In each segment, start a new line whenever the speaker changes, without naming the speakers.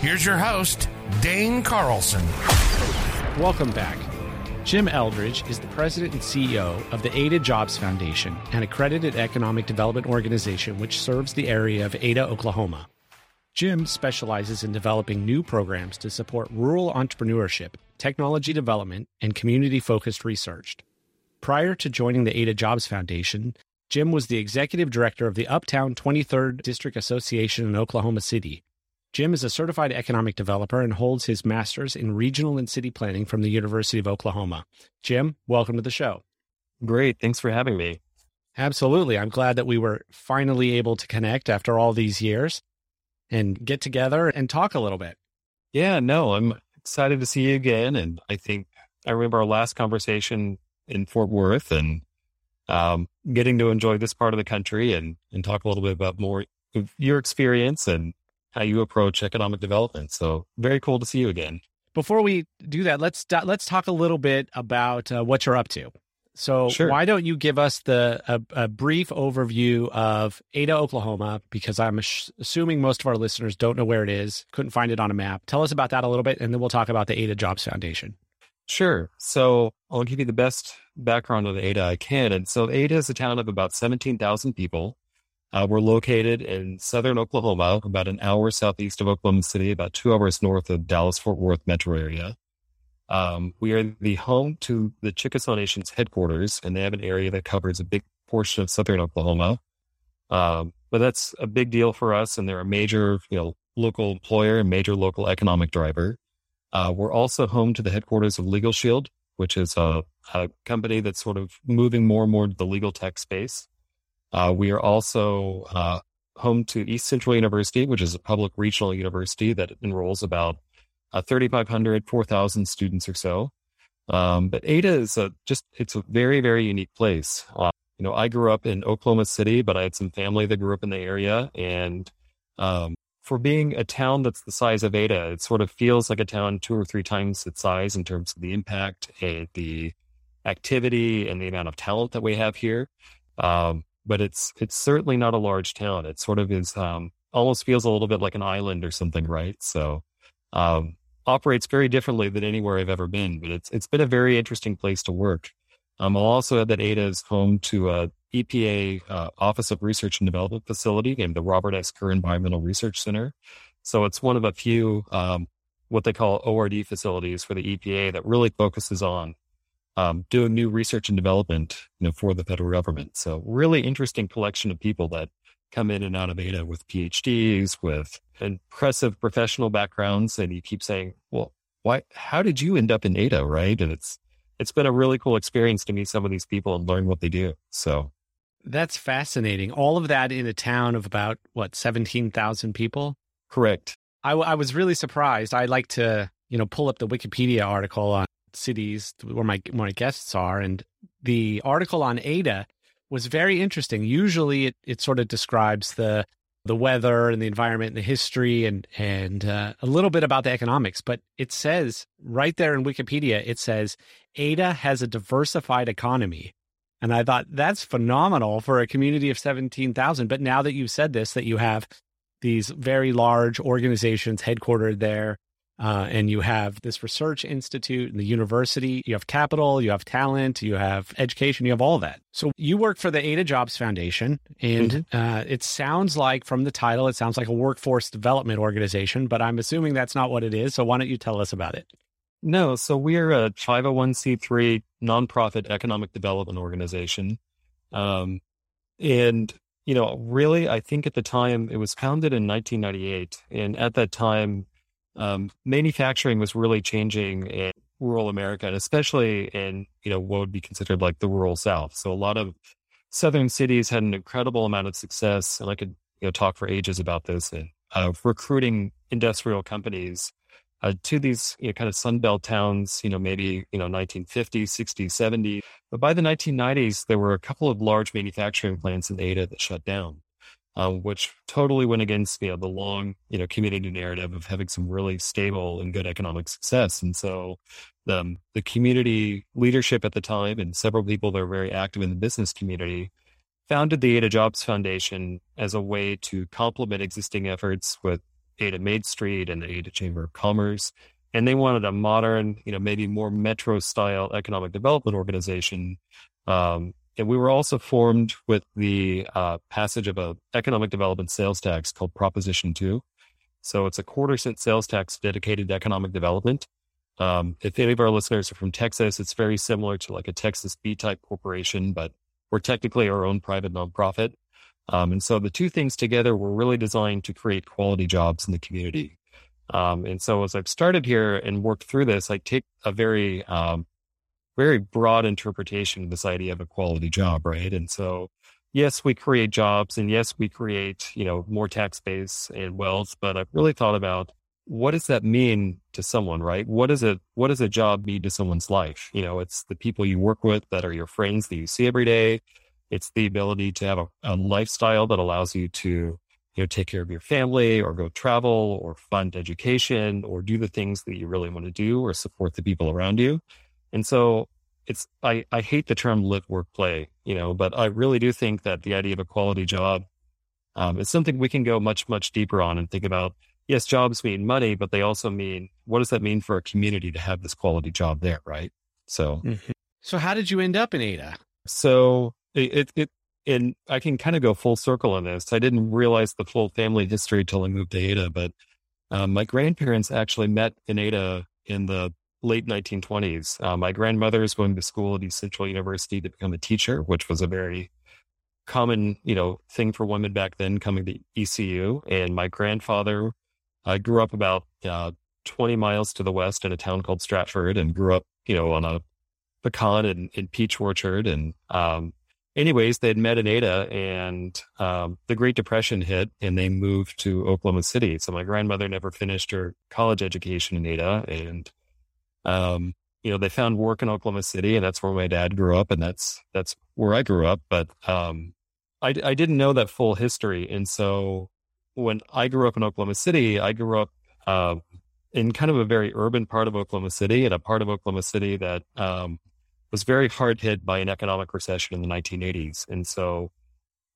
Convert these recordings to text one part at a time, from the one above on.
Here's your host, Dane Carlson.
Welcome back. Jim Eldridge is the president and CEO of the Ada Jobs Foundation, an accredited economic development organization which serves the area of Ada, Oklahoma. Jim specializes in developing new programs to support rural entrepreneurship, technology development, and community focused research. Prior to joining the Ada Jobs Foundation, Jim was the executive director of the Uptown 23rd District Association in Oklahoma City. Jim is a certified economic developer and holds his master's in regional and city planning from the University of Oklahoma. Jim, welcome to the show.
Great. Thanks for having me.
Absolutely. I'm glad that we were finally able to connect after all these years and get together and talk a little bit.
Yeah, no, I'm excited to see you again. And I think I remember our last conversation in Fort Worth and um, getting to enjoy this part of the country and, and talk a little bit about more of your experience and how you approach economic development. So very cool to see you again.
Before we do that, let's let's talk a little bit about uh, what you're up to. So
Sure.
why don't you give us the a, a brief overview of Ada, Oklahoma? Because I'm ass- assuming most of our listeners don't know where it is, couldn't find it on a map. Tell us about that a little bit, and then we'll talk about the Ada Jobs Foundation.
Sure. So I'll give you the best background of Ada I can. And so Ada is a town of about 17,000 people. Uh, we're located in southern Oklahoma, about an hour southeast of Oklahoma City, about two hours north of Dallas Fort Worth metro area. Um, we are the home to the Chickasaw Nation's headquarters, and they have an area that covers a big portion of southern Oklahoma. Um, but that's a big deal for us, and they're a major, you know, local employer and major local economic driver. Uh, we're also home to the headquarters of Legal Shield, which is a, a company that's sort of moving more and more to the legal tech space. Uh, we are also uh, home to East Central University, which is a public regional university that enrolls about uh, 3,500, 4,000 students or so. Um, but Ada is a, just, it's a very, very unique place. Uh, you know, I grew up in Oklahoma City, but I had some family that grew up in the area. And um, for being a town that's the size of Ada, it sort of feels like a town two or three times its size in terms of the impact and the activity and the amount of talent that we have here. Um, but it's it's certainly not a large town. It sort of is um, almost feels a little bit like an island or something, right? So um, operates very differently than anywhere I've ever been. But it's it's been a very interesting place to work. Um, I'll also add that Ada is home to a EPA uh, Office of Research and Development facility named the Robert S. Kerr Environmental Research Center. So it's one of a few um, what they call ORD facilities for the EPA that really focuses on um, doing new research and development, you know, for the federal government. So really interesting collection of people that come in and out of Ada with PhDs, with impressive professional backgrounds. And you keep saying, well, why, how did you end up in Ada? Right. And it's, it's been a really cool experience to meet some of these people and learn what they do. So
That's fascinating. All of that in a town of about what seventeen thousand people.
correct.
I, w- I was really surprised. I like to, you know, pull up the Wikipedia article on cities where my where my guests are, and the article on Ada was very interesting. Usually, it it sort of describes the the weather and the environment and the history and and uh, a little bit about the economics, but it says right there in Wikipedia, it says Ada has a diversified economy. And I thought that's phenomenal for a community of 17,000. But now that you've said this, that you have these very large organizations headquartered there, uh, and you have this research institute and the university, you have capital, you have talent, you have education, you have all that. So you work for the Ada Jobs Foundation, and uh, it sounds like from the title, it sounds like a workforce development organization, but I'm assuming that's not what it is. So why don't you tell us about it?
No, so we're a 501c3 nonprofit economic development organization. Um, and, you know, really, I think at the time it was founded in 1998. And at that time, um, manufacturing was really changing in rural America, and especially in, you know, what would be considered like the rural South. So a lot of southern cities had an incredible amount of success. And I could, you know, talk for ages about this and uh, recruiting industrial companies uh, to these you know, kind of Sunbelt towns, you know, maybe, you know, 1950s, 60s, 70s. But by the 1990s, there were a couple of large manufacturing plants in Ada that shut down, um, which totally went against, you know, the long, you know, community narrative of having some really stable and good economic success. And so the, um, the community leadership at the time and several people that are very active in the business community founded the Ada Jobs Foundation as a way to complement existing efforts with Ada Main Street and the Ada Chamber of Commerce. And they wanted a modern, you know, maybe more metro style economic development organization. Um, and we were also formed with the uh, passage of a economic development sales tax called Proposition 2. So it's a quarter cent sales tax dedicated to economic development. Um, if any of our listeners are from Texas, it's very similar to like a Texas B type corporation, but we're technically our own private nonprofit. Um, and so the two things together were really designed to create quality jobs in the community. Um, and so as I've started here and worked through this, I take a very, um, very broad interpretation of this idea of a quality job, right? And so, yes, we create jobs and yes, we create, you know, more tax base and wealth, but I've really thought about what does that mean to someone, right? What is it, what does a job mean to someone's life? You know, it's the people you work with that are your friends that you see every day. It's the ability to have a, a lifestyle that allows you to, you know, take care of your family or go travel or fund education or do the things that you really want to do or support the people around you. And so it's, I, I hate the term live, work, play, you know, but I really do think that the idea of a quality job um, is something we can go much, much deeper on and think about. Yes, jobs mean money, but they also mean what does that mean for a community to have this quality job there, right? So,
mm-hmm. so how did you end up in Ada?
So it, it, and I can kind of go full circle on this. I didn't realize the full family history till I moved to Ada, but um, my grandparents actually met in Ada in the late 1920s. Uh, my grandmother is going to school at East Central University to become a teacher, which was a very common, you know, thing for women back then coming to ECU. And my grandfather, I grew up about uh, 20 miles to the west in a town called Stratford and grew up, you know, on a pecan and, and peach orchard. And um, anyways, they'd met in Ada and um, the Great Depression hit and they moved to Oklahoma City. So my grandmother never finished her college education in Ada. And, um, you know, they found work in Oklahoma City and that's where my dad grew up and that's, that's where I grew up. But, um, I, I didn't know that full history. And so when I grew up in Oklahoma City, I grew up, uh, in kind of a very urban part of Oklahoma City and a part of Oklahoma City that, um, was very hard hit by an economic recession in the 1980s. And so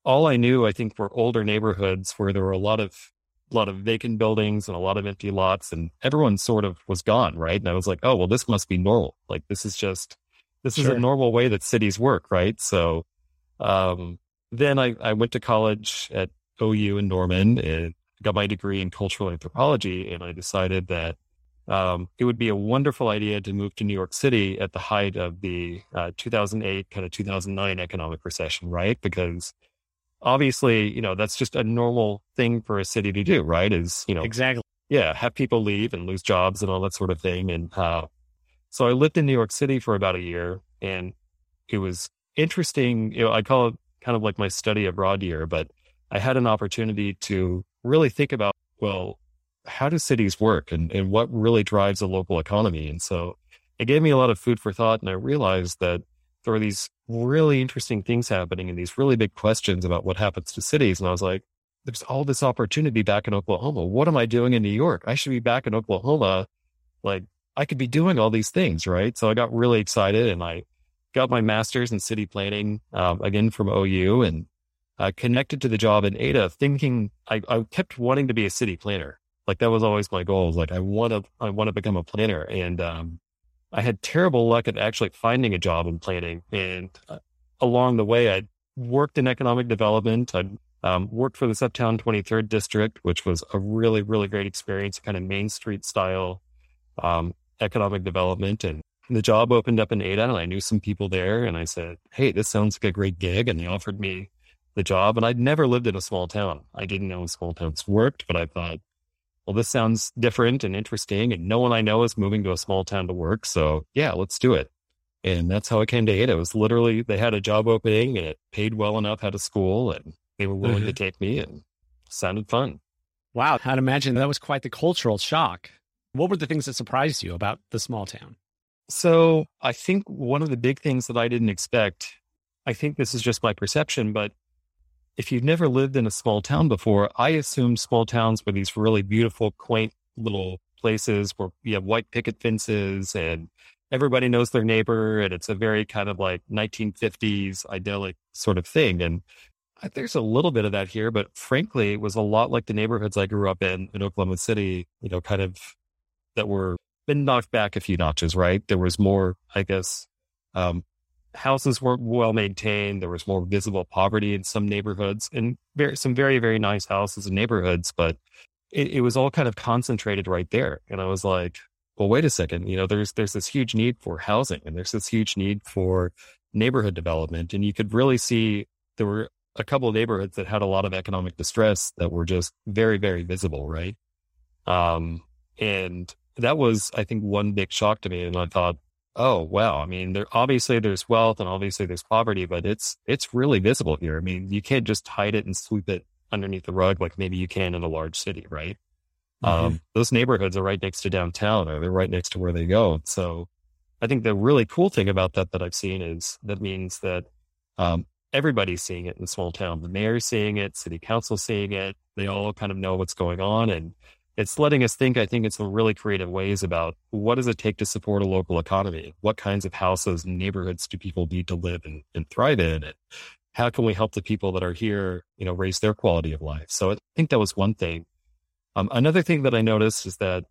all I knew, I think, were older neighborhoods where there were a lot of a lot of vacant buildings and a lot of empty lots and everyone sort of was gone, right? And I was like, oh, well, this must be normal. Like this is just this sure. is a normal way that cities work, right? So um, then I, I went to college at OU in Norman and got my degree in cultural anthropology. And I decided that um, it would be a wonderful idea to move to New York City at the height of the uh, 2008 kind of 2009 economic recession, right? Because obviously, you know, that's just a normal thing for a city to do, right? Is, you know,
exactly.
Yeah. Have people leave and lose jobs and all that sort of thing. And, uh, so I lived in New York City for about a year and it was interesting. You know, I call it kind of like my study abroad year, but I had an opportunity to really think about, well, how do cities work and, and what really drives a local economy? And so it gave me a lot of food for thought. And I realized that there are these really interesting things happening and these really big questions about what happens to cities. And I was like, there's all this opportunity back in Oklahoma. What am I doing in New York? I should be back in Oklahoma. Like I could be doing all these things, right? So I got really excited and I got my master's in city planning, um, again from OU and uh, connected to the job in Ada thinking I, I kept wanting to be a city planner. Like that was always my goal. like I want to, I want to become a planner. And um, I had terrible luck at actually finding a job in planning. And uh, along the way, I worked in economic development. I um, worked for the Uptown 23rd District, which was a really, really great experience, kind of Main Street style um, economic development. And the job opened up in Ada, and I knew some people there. And I said, "Hey, this sounds like a great gig." And they offered me the job. And I'd never lived in a small town. I didn't know small towns worked, but I thought well, this sounds different and interesting. And no one I know is moving to a small town to work. So yeah, let's do it. And that's how I came to Ada. It was literally, they had a job opening and it paid well enough out of school and they were willing mm-hmm. to take me and sounded fun.
Wow, I'd imagine that was quite the cultural shock. What were the things that surprised you about the small town?
So I think one of the big things that I didn't expect, I think this is just my perception, but if you've never lived in a small town before, I assumed small towns were these really beautiful, quaint little places where you have white picket fences and everybody knows their neighbor. And it's a very kind of like 1950s idyllic sort of thing. And there's a little bit of that here, but frankly, it was a lot like the neighborhoods I grew up in in Oklahoma City, you know, kind of that were been knocked back a few notches, right? There was more, I guess, um, houses weren't well maintained. There was more visible poverty in some neighborhoods and very, some very, very nice houses and neighborhoods, but it, it was all kind of concentrated right there. And I was like, well, wait a second, you know, there's, there's this huge need for housing and there's this huge need for neighborhood development. And you could really see there were a couple of neighborhoods that had a lot of economic distress that were just very, very visible. Right. Um, and that was, I think, one big shock to me. And I thought, oh well I mean, there obviously there's wealth and obviously there's poverty, but it's it's really visible here. I mean, you can't just hide it and sweep it underneath the rug like maybe you can in a large city, right? Mm-hmm. Um, those neighborhoods are right next to downtown, or they're right next to where they go. So, I think the really cool thing about that that I've seen is that means that um, everybody's seeing it in the small town. The mayor's seeing it, city council seeing it. They all kind of know what's going on, and it's letting us think, I think, in some really creative ways about what does it take to support a local economy? What kinds of houses neighborhoods do people need to live and, and thrive in? And how can we help the people that are here, you know, raise their quality of life? So I think that was one thing. Um, another thing that I noticed is that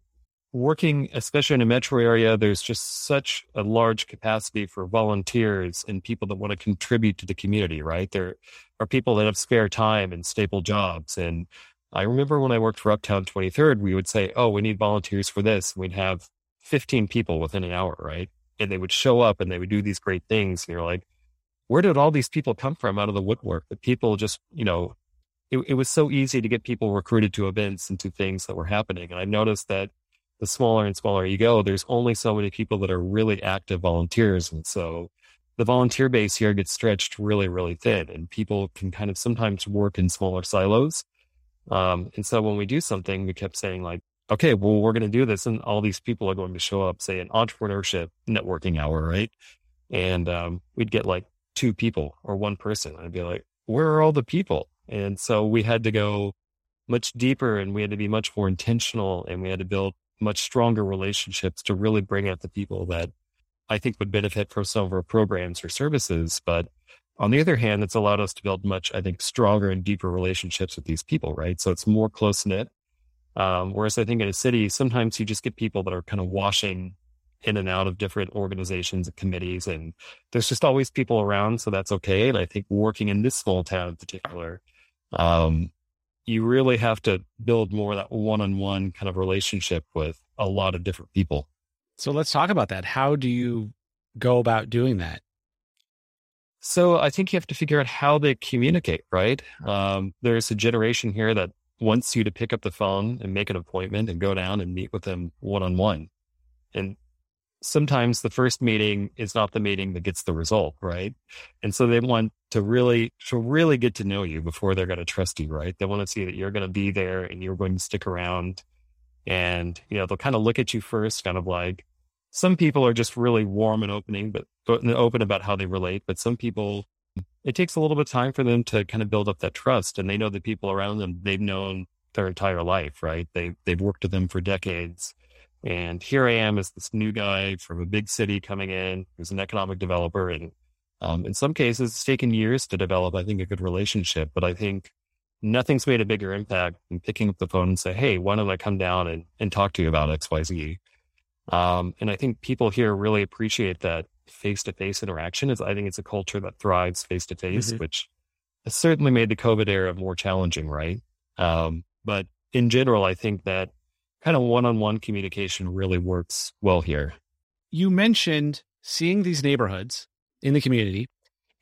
working, especially in a metro area, there's just such a large capacity for volunteers and people that want to contribute to the community, right? There are people that have spare time and stable jobs and I remember when I worked for Uptown 23rd, we would say, Oh, we need volunteers for this. We'd have 15 people within an hour, right? And they would show up and they would do these great things. And you're like, where did all these people come from out of the woodwork? The people just, you know, it, it was so easy to get people recruited to events and to things that were happening. And I noticed that the smaller and smaller you go, there's only so many people that are really active volunteers. And so the volunteer base here gets stretched really, really thin and people can kind of sometimes work in smaller silos um, and so when we do something, we kept saying like, okay, well, we're going to do this. And all these people are going to show up, say an entrepreneurship networking hour, right? And um, we'd get like two people or one person. And I'd be like, where are all the people? And so we had to go much deeper and we had to be much more intentional and we had to build much stronger relationships to really bring out the people that I think would benefit from some of our programs or services. But on the other hand, it's allowed us to build much, I think, stronger and deeper relationships with these people, right? So it's more close knit. Um, whereas I think in a city, sometimes you just get people that are kind of washing in and out of different organizations and committees, and there's just always people around, so that's okay. And I think working in this small town in particular, um, you really have to build more that one-on-one kind of relationship with a lot of different people.
So let's talk about that. How do you go about doing that?
So I think you have to figure out how they communicate, right? Um, there's a generation here that wants you to pick up the phone and make an appointment and go down and meet with them one on one. And sometimes the first meeting is not the meeting that gets the result, right? And so they want to really, to really get to know you before they're going to trust you, right? They want to see that you're going to be there and you're going to stick around. And, you know, they'll kind of look at you first, kind of like, some people are just really warm and opening, but open about how they relate. But some people, it takes a little bit of time for them to kind of build up that trust, and they know the people around them they've known their entire life, right? They they've worked with them for decades, and here I am as this new guy from a big city coming in, who's an economic developer, and um, in some cases, it's taken years to develop. I think a good relationship, but I think nothing's made a bigger impact than picking up the phone and say, "Hey, why don't I come down and, and talk to you about X, Y, Z?" Um, and I think people here really appreciate that face to face interaction. Is I think it's a culture that thrives face to face, which has certainly made the COVID era more challenging, right? Um, but in general, I think that kind of one on one communication really works well here.
You mentioned seeing these neighborhoods in the community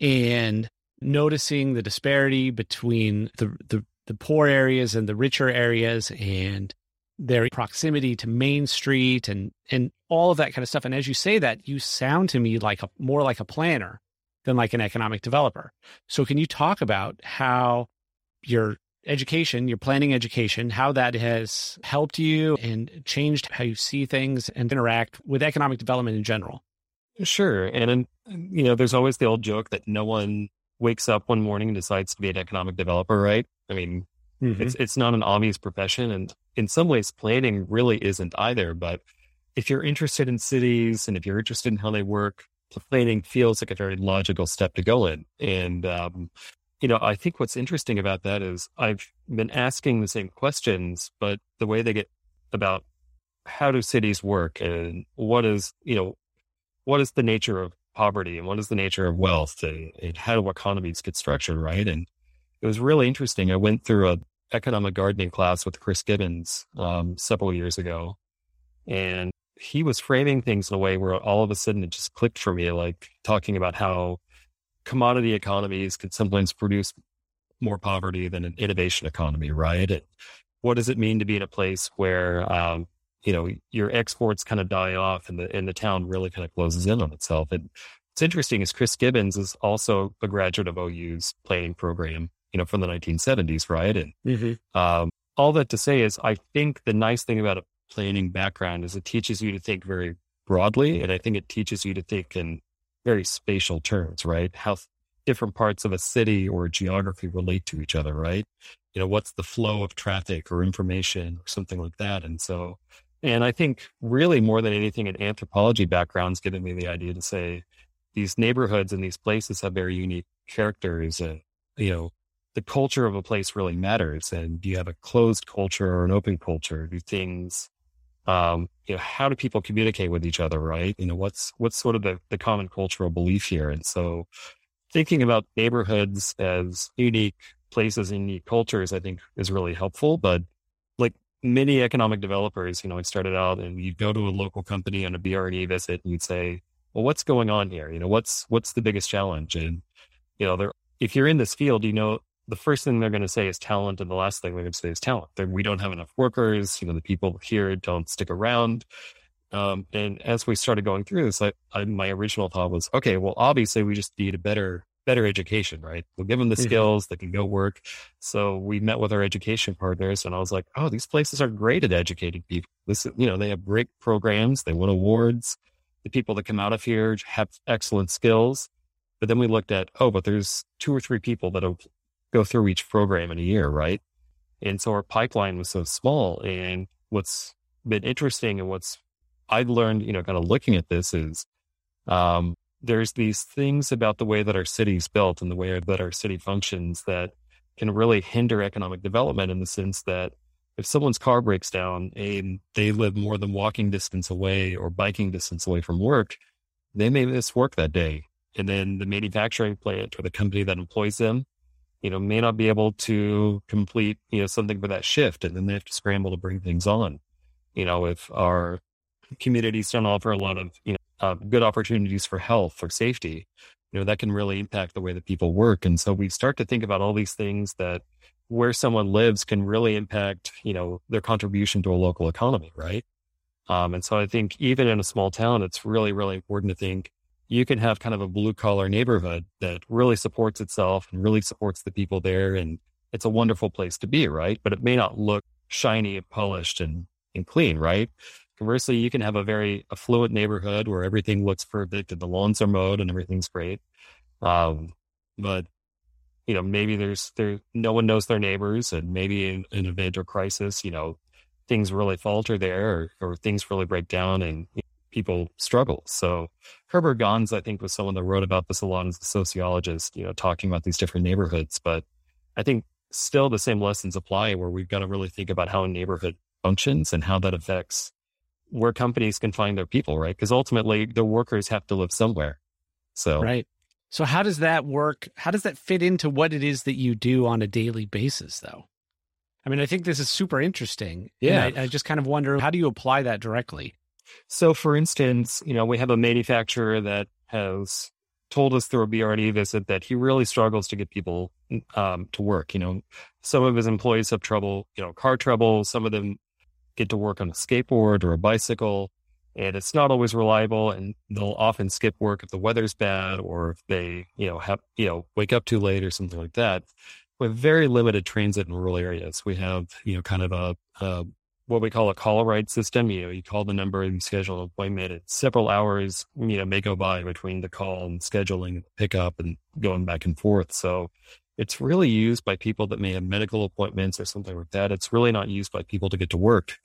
and noticing the disparity between the, the, the poor areas and the richer areas and their proximity to Main Street and and all of that kind of stuff. And as you say that, you sound to me like a more like a planner than like an economic developer. So can you talk about how your education, you're planning education, how that has helped you and changed how you see things and interact with economic development in general.
Sure. And, you know, there's always the old joke that no one wakes up one morning and decides to be an economic developer, right? I mean, mm-hmm. it's, it's not an obvious profession. And in some ways, planning really isn't either. But if you're interested in cities and if you're interested in how they work, planning feels like a very logical step to go in. And, um, you know, I think what's interesting about that is I've been asking the same questions, but the way they get about how do cities work and what is, you know, what is the nature of poverty and what is the nature of wealth and, and how do economies get structured, right? And it was really interesting. I went through a economic gardening class with Chris Gibbons um, several years ago, and he was framing things in a way where all of a sudden it just clicked for me, like talking about how commodity economies can sometimes produce more poverty than an innovation economy, right? And what does it mean to be in a place where um, you know, your exports kind of die off and the and the town really kind of closes in on itself. And it's interesting is Chris Gibbons is also a graduate of OU's planning program, you know, from the 1970s, right? And mm-hmm. um, all that to say is, I think the nice thing about a planning background is it teaches you to think very broadly, and I think it teaches you to think in very spatial terms, right? How different parts of a city or geography relate to each other, right? You know, what's the flow of traffic or information or something like that. And so and I think really more than anything, an anthropology background's given me the idea to say these neighborhoods and these places have very unique characters and, you know, the culture of a place really matters. And do you have a closed culture or an open culture? Do things, um, you know, how do people communicate with each other, right? You know, what's, what's sort of the, the common cultural belief here? And so thinking about neighborhoods as unique places and unique cultures, I think is really helpful. But like many economic developers, you know, I started out and you'd go to a local company on a BR&E visit and you'd say, well, what's going on here? You know, what's, what's the biggest challenge? And, you know, there, if you're in this field, you know, the first thing they're going to say is talent. And the last thing they're going to say is talent. They're, we don't have enough workers. You know, the people here don't stick around. Um, and as we started going through this, I, I, my original thought was, okay, well, obviously we just need a better better education, right? We'll give them the mm-hmm. skills, they can go work. So we met with our education partners and I was like, oh, these places are great at educating people. This, you know, they have great programs, they win awards. The people that come out of here have excellent skills. But then we looked at, oh, but there's two or three people that go through each program in a year, right? And so our pipeline was so small. And what's been interesting and what's I've learned, you know, kind of looking at this is um, there's these things about the way that our city is built and the way that our city functions that can really hinder economic development in the sense that if someone's car breaks down and they live more than walking distance away or biking distance away from work, they may miss work that day. And then the manufacturing plant or the company that employs them, you know, may not be able to complete, you know, something for that shift. And then they have to scramble to bring things on. You know, if our communities don't offer a lot of, you know, uh, good opportunities for health or safety, you know, that can really impact the way that people work. And so we start to think about all these things that where someone lives can really impact, you know, their contribution to a local economy, right? Um, and so I think even in a small town, it's really, really important to think you can have kind of a blue collar neighborhood that really supports itself and really supports the people there. And it's a wonderful place to be, right? But it may not look shiny and polished and, and clean, right? Conversely, you can have a very affluent neighborhood where everything looks perfect and the lawns are mowed and everything's great. Um, but you know, maybe there's there no one knows their neighbors, and maybe in, an event or crisis, you know, things really falter there, or, or things really break down, and you people struggle. So Herbert Gans, I think, was someone that wrote about this a lot as a sociologist, you know, talking about these different neighborhoods. But I think still the same lessons apply, where we've got to really think about how a neighborhood functions and how that affects where companies can find their people, right? Because ultimately the workers have to live somewhere. So,
right. So, how does that work? How does that fit into what it is that you do on a daily basis, though? I mean, I think this is super interesting.
Yeah.
I, I just kind of wonder how do you apply that directly?
So, for instance, you know, we have a manufacturer that has told us through a BR&E visit that he really struggles to get people um, to work. You know, some of his employees have trouble, you know, car trouble. Some of them get to work on a skateboard or a bicycle and it's not always reliable and they'll often skip work if the weather's bad or if they you know have you know wake up too late or something like that with very limited transit in rural areas. We have, you know, kind of a, a what we call a call ride system. You know, you call the number and schedule an appointment. It's several hours, you know, may go by between the call and scheduling and pickup and going back and forth. So it's really used by people that may have medical appointments or something like that. It's really not used by people to get to work.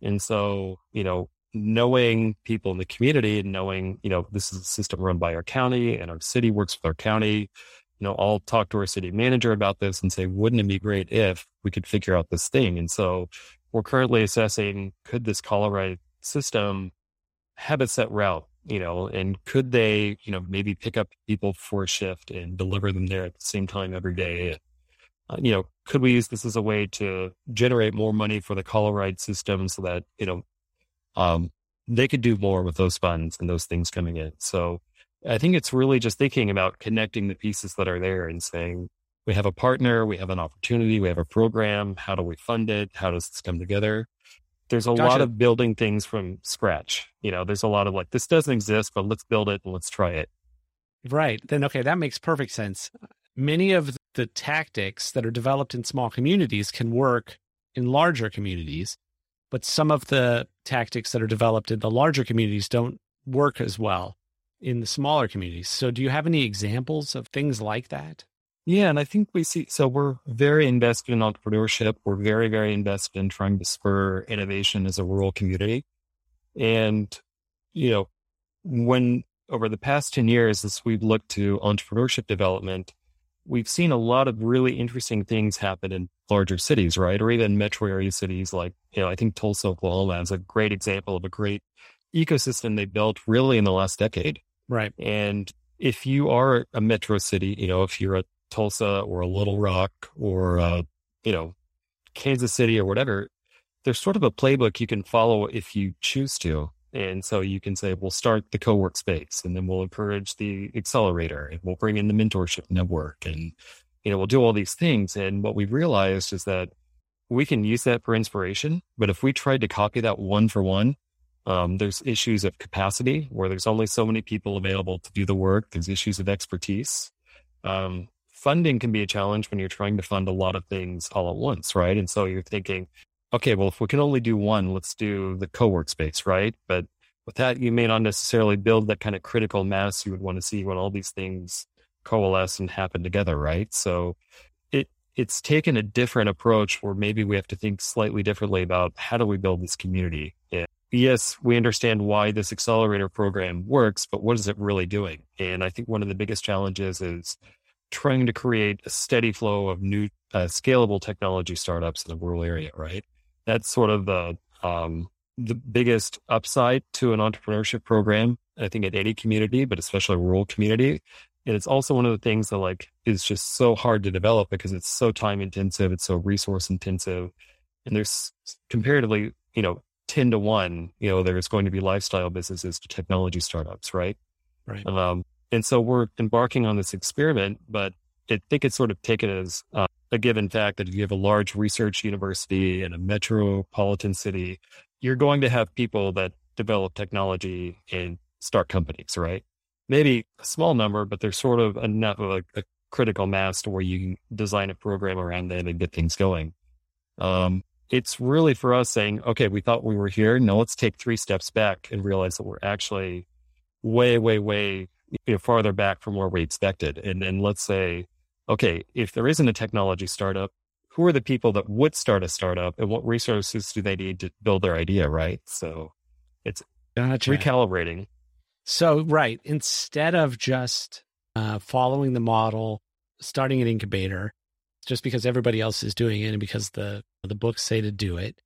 And so, you know, knowing people in the community and knowing, you know, this is a system run by our county and our city works with our county, you know, I'll talk to our city manager about this and say, wouldn't it be great if we could figure out this thing? And so we're currently assessing could this call system have a set route, you know, and could they, you know, maybe pick up people for a shift and deliver them there at the same time every day? Uh, you know, could we use this as a way to generate more money for the call system so that, you know, um, they could do more with those funds and those things coming in. So I think it's really just thinking about connecting the pieces that are there and saying, we have a partner, we have an opportunity, we have a program. How do we fund it? How does this come together? There's a gotcha. lot of building things from scratch. You know, there's a lot of like, this doesn't exist, but let's build it and let's try it.
Right. Then, okay, that makes perfect sense. Many of the tactics that are developed in small communities can work in larger communities, but some of the tactics that are developed in the larger communities don't work as well in the smaller communities. So, do you have any examples of things like that?
Yeah, and I think we see so we're very invested in entrepreneurship. We're very, very invested in trying to spur innovation as a rural community. And, you know, when over the past 10 years, as we've looked to entrepreneurship development, we've seen a lot of really interesting things happen in larger cities, right? Or even metro area cities like, you know, I think Tulsa, Oklahoma is a great example of a great ecosystem they built really in the last decade.
Right.
And if you are a metro city, you know, if you're a Tulsa or a Little Rock or, uh, you know, Kansas City or whatever, there's sort of a playbook you can follow if you choose to. And so you can say, we'll start the co-work space and then we'll encourage the accelerator and we'll bring in the mentorship network and, you know, we'll do all these things. And what we've realized is that we can use that for inspiration, but if we tried to copy that one for one, um, there's issues of capacity where there's only so many people available to do the work. There's issues of expertise. Um, funding can be a challenge when you're trying to fund a lot of things all at once, right? And so you're thinking, okay, well, if we can only do one, let's do the co-work space, right? But with that, you may not necessarily build that kind of critical mass you would want to see when all these things coalesce and happen together, right? So it it's taken a different approach where maybe we have to think slightly differently about how do we build this community. Yes, we understand why this accelerator program works, but what is it really doing? And I think one of the biggest challenges is trying to create a steady flow of new uh, scalable technology startups in the rural area, right? That's sort of the um, the biggest upside to an entrepreneurship program. I think at any community, but especially a rural community. And it's also one of the things that like is just so hard to develop because it's so time intensive, it's so resource intensive, and there's comparatively, you know, ten to one. You know, there's going to be lifestyle businesses to technology startups, right?
Right.
Um, and so we're embarking on this experiment, but I think it's sort of taken as uh, a given fact that if you have a large research university in a metropolitan city, you're going to have people that develop technology and start companies, right? Maybe a small number, but there's sort of enough of a, a critical mass to where you can design a program around them and get things going. Um, it's really for us saying, okay, we thought we were here. Now let's take three steps back and realize that we're actually way, way, way you know, farther back from where we expected. And then let's say, okay, if there isn't a technology startup, who are the people that would start a startup and what resources do they need to build their idea, right? So it's gotcha. recalibrating.
So, right, instead of just uh, following the model, starting an incubator, just because everybody else is doing it and because the the books say to do it,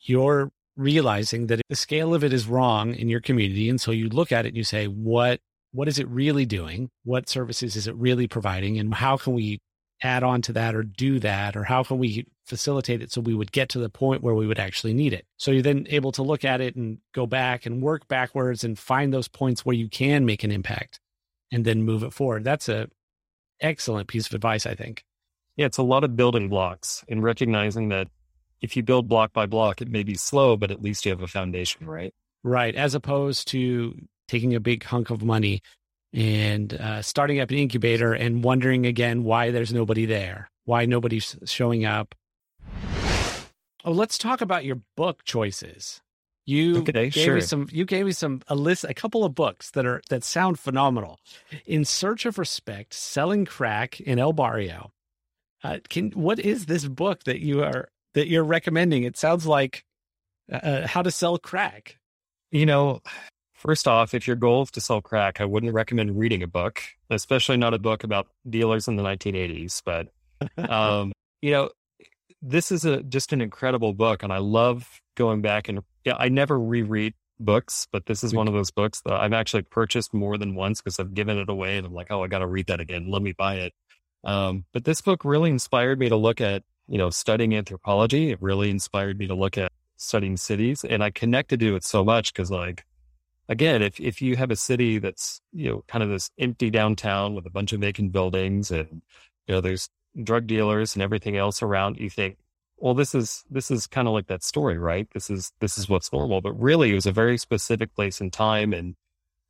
you're realizing that the scale of it is wrong in your community, and so you look at it and you say, what what is it really doing? What services is it really providing? And how can we add on to that or do that? Or how can we facilitate it so we would get to the point where we would actually need it? So you're then able to look at it and go back and work backwards and find those points where you can make an impact and then move it forward. That's a excellent piece of advice, I think.
Yeah, it's a lot of building blocks and recognizing that if you build block by block, it may be slow, but at least you have a foundation, right?
Right. As opposed to taking a big hunk of money and uh, starting up an incubator and wondering again why there's nobody there. why nobody's showing up. Oh, let's talk about your book choices. You
Okay,
gave
sure.
me some. You gave me some a list, a couple of books that are that sound phenomenal. In Search of Respect, Selling Crack in El Barrio. Uh, can what is this book that you are that you're recommending? It sounds like uh, how to sell crack.
You know, first off, if your goal is to sell crack, I wouldn't recommend reading a book, especially not a book about dealers in the 1980s. But, um, you know, this is a just an incredible book, and I love going back and yeah, I never reread books, but this is one of those books that I've actually purchased more than once because I've given it away, and I'm like, oh, I got to read that again. Let me buy it. Um, but this book really inspired me to look at you know studying anthropology. It really inspired me to look at studying cities, and I connected to it so much because like again, if if you have a city that's you know kind of this empty downtown with a bunch of vacant buildings and you know there's drug dealers and everything else around, you think, well, this is this is kind of like that story, right? This is this is what's normal, but really it was a very specific place and time, and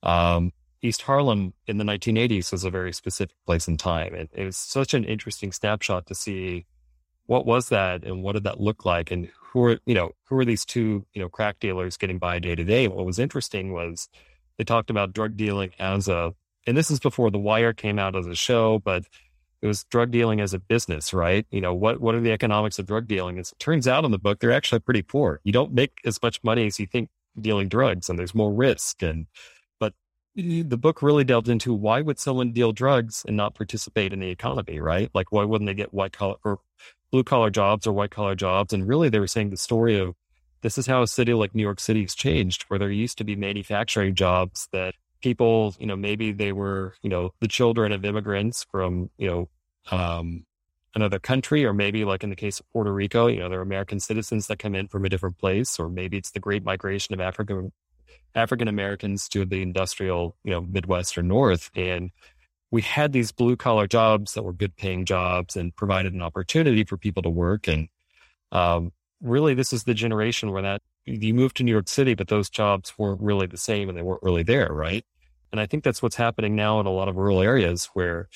um, East Harlem in the 1980s was a very specific place and time, and it was such an interesting snapshot to see what was that and what did that look like? And who are you know who are these two you know crack dealers getting by day to day. What was interesting was they talked about drug dealing as a and this is before the wire came out as a show but it was drug dealing as a business right? You know what what are the economics of drug dealing? As it turns out in the book they're actually pretty poor. You don't make as much money as you think dealing drugs and there's more risk. And but the book really delved into why would someone deal drugs and not participate in the economy right? Like why wouldn't they get white collar or blue collar jobs or white collar jobs. And really, they were saying the story of this is how a city like New York City has changed, where there used to be manufacturing jobs that people, you know, maybe they were, you know, the children of immigrants from, you know, um, another country, or maybe like in the case of Puerto Rico, you know, there are American citizens that come in from a different place, or maybe it's the great migration of African African Americans to the industrial, you know, Midwest or North. And we had these blue collar jobs that were good paying jobs and provided an opportunity for people to work. And um, really, this is the generation where that you moved to New York City, but those jobs weren't really the same and they weren't really there, right? And I think that's what's happening now in a lot of rural areas where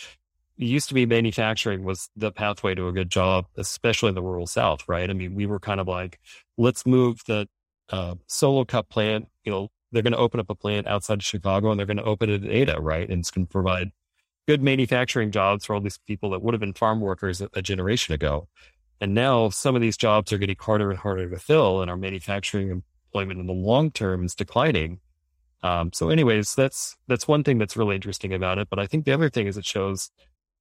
it used to be manufacturing was the pathway to a good job, especially in the rural South, right? I mean, we were kind of like, let's move the uh, solo cup plant, you know, they're going to open up a plant outside of Chicago and they're going to open it in Ada, right? And it's going to provide good manufacturing jobs for all these people that would have been farm workers a, a, generation ago. And now some of these jobs are getting harder and harder to fill, and our manufacturing employment in the long term is declining. Um, so, anyways, that's that's one thing that's really interesting about it. But I think the other thing is it shows,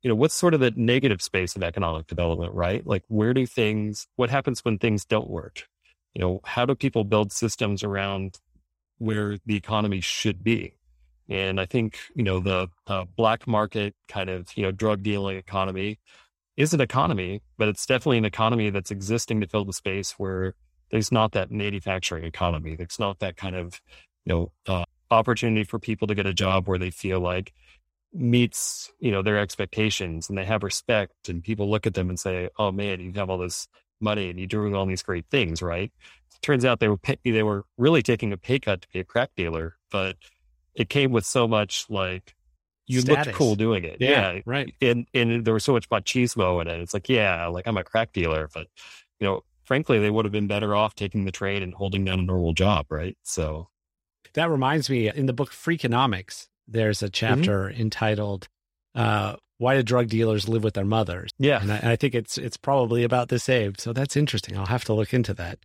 you know, what's sort of the negative space of economic development, right? Like, where do things? What happens when things don't work? You know, how do people build systems around where the economy should be? And I think, you know, the uh, black market kind of, you know, drug dealing economy is an economy, but it's definitely an economy that's existing to fill the space where there's not that manufacturing economy. There's not that kind of, you know, uh, opportunity for people to get a job where they feel like meets, you know, their expectations and they have respect and people look at them and say, oh man, you have all this money and you're doing all these great things, right? It turns out they were, pay- they were really taking a pay cut to be a crack dealer, but it came with so much like you
Status.
looked cool doing it.
Yeah, right.
And and there was so much machismo in it. It's like, yeah, like I'm a crack dealer, but you know, frankly, they would have been better off taking the trade and holding down a normal job, right? So
that reminds me in the book Freakonomics, there's a
Mm-hmm.
chapter entitled uh, "Why Do Drug Dealers Live with Their Mothers?"
yeah,
and I, I think it's it's probably about the same. So that's interesting. I'll have to look into that.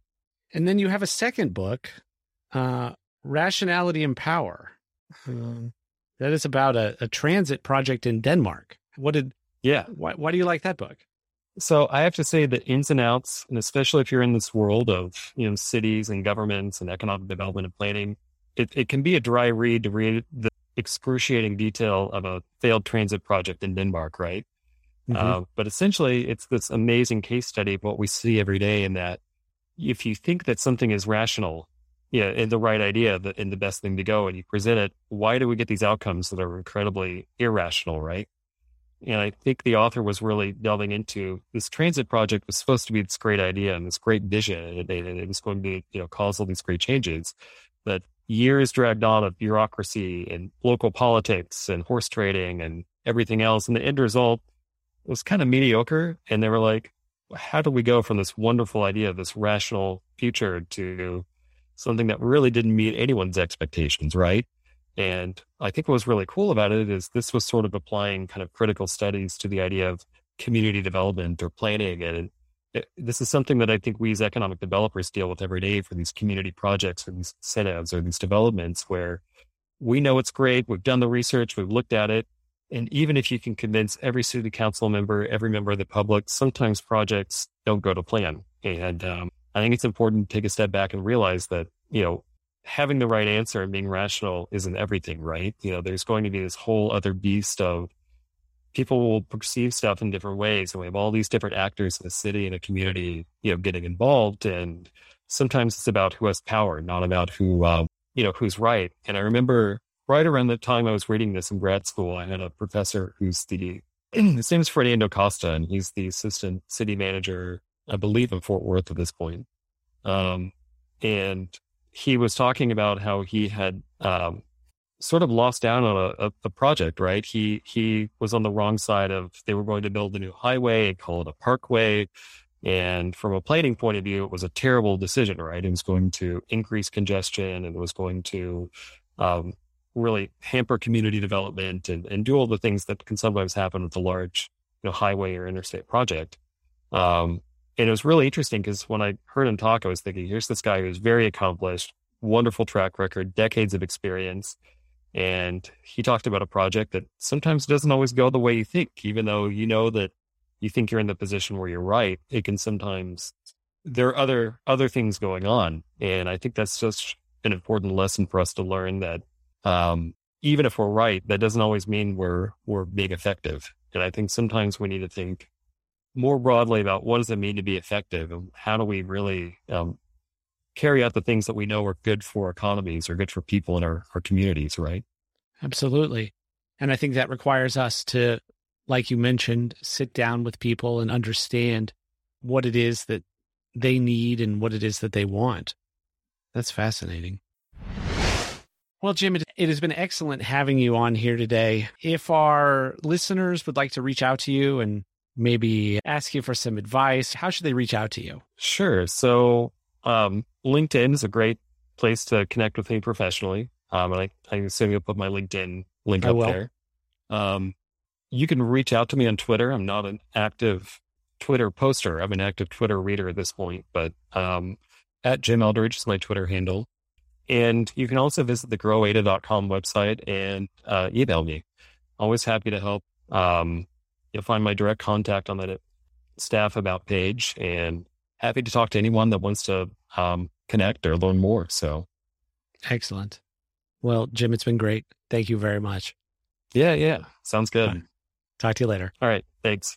And then you have a second book, uh, "Rationality and Power." Um, that is about a, a transit project in Denmark. What did?
yeah.
Why, why do you like that book?
So I have to say that ins and outs, and especially if you're in this world of you know cities and governments and economic development and planning, it, it can be a dry read to read the excruciating detail of a failed transit project in Denmark, right?
Mhm.
Uh, but essentially, it's this amazing case study of what we see every day. In that, if you think that something is rational, yeah, the right idea, the, and the best thing to go, and you present it, why do we get these outcomes that are incredibly irrational, right? And I think the author was really delving into this transit project was supposed to be this great idea and this great vision, and it, and it was going to, you know, cause all these great changes. But years dragged on of bureaucracy and local politics and horse trading and everything else, and the end result was kind of mediocre. And they were like, how do we go from this wonderful idea, this rational future to something that really didn't meet anyone's expectations, right? And I think what was really cool about it is this was sort of applying kind of critical studies to the idea of community development or planning. And it, this is something that I think we as economic developers deal with every day for these community projects or these incentives or these developments where we know it's great. We've done the research, we've looked at it. And even if you can convince every city council member, every member of the public, sometimes projects don't go to plan. And um, I think it's important to take a step back and realize that, you know, having the right answer and being rational isn't everything, right? You know, there's going to be this whole other beast of people will perceive stuff in different ways. And we have all these different actors in a city and a community, you know, getting involved. And sometimes it's about who has power, not about who, uh, you know, who's right. And I remember right around the time I was reading this in grad school, I had a professor who's the, his name is Fernando Costa, and he's the assistant city manager, I believe, in Fort Worth at this point. Um, and he was talking about how he had um, sort of lost down on a, a, a, project, right? He he was on the wrong side of they were going to build a new highway and call it a parkway. And from a planning point of view, it was a terrible decision, right? It was going to increase congestion and it was going to um, really hamper community development and, and do all the things that can sometimes happen with a large you know, highway or interstate project. Um, and it was really interesting because when I heard him talk, I was thinking, here's this guy who's very accomplished, wonderful track record, decades of experience. And he talked about a project that sometimes doesn't always go the way you think, even though you know that you think you're in the position where you're right. It can sometimes, there are other, other things going on. And I think that's just an important lesson for us to learn that um, even if we're right, that doesn't always mean we're we're being effective. And I think sometimes we need to think more broadly about what does it mean to be effective, and how do we really um, carry out the things that we know are good for economies or good for people in our, our communities, right?
Absolutely. And I think that requires us to, like you mentioned, sit down with people and understand what it is that they need and what it is that they want. That's fascinating. Well, Jim, it, it, has been excellent having you on here today. If our listeners would like to reach out to you and maybe ask you for some advice, how should they reach out to you?
Sure. So, um, LinkedIn is a great place to connect with me professionally. Um, and I, I assume you'll put my LinkedIn link I up will. there. Um, you can reach out to me on Twitter. I'm not an active Twitter poster. I'm an active Twitter reader at this point, but um, at Jim Eldridge is my Twitter handle. And you can also visit the growada.com website and uh, email me. Always happy to help. Um, you'll find my direct contact on the staff about page and happy to talk to anyone that wants to um, connect or learn more. So
excellent. Well, Jim, it's been great. Thank you very much.
Yeah, yeah. Sounds good.
Talk to you later.
All right. Thanks.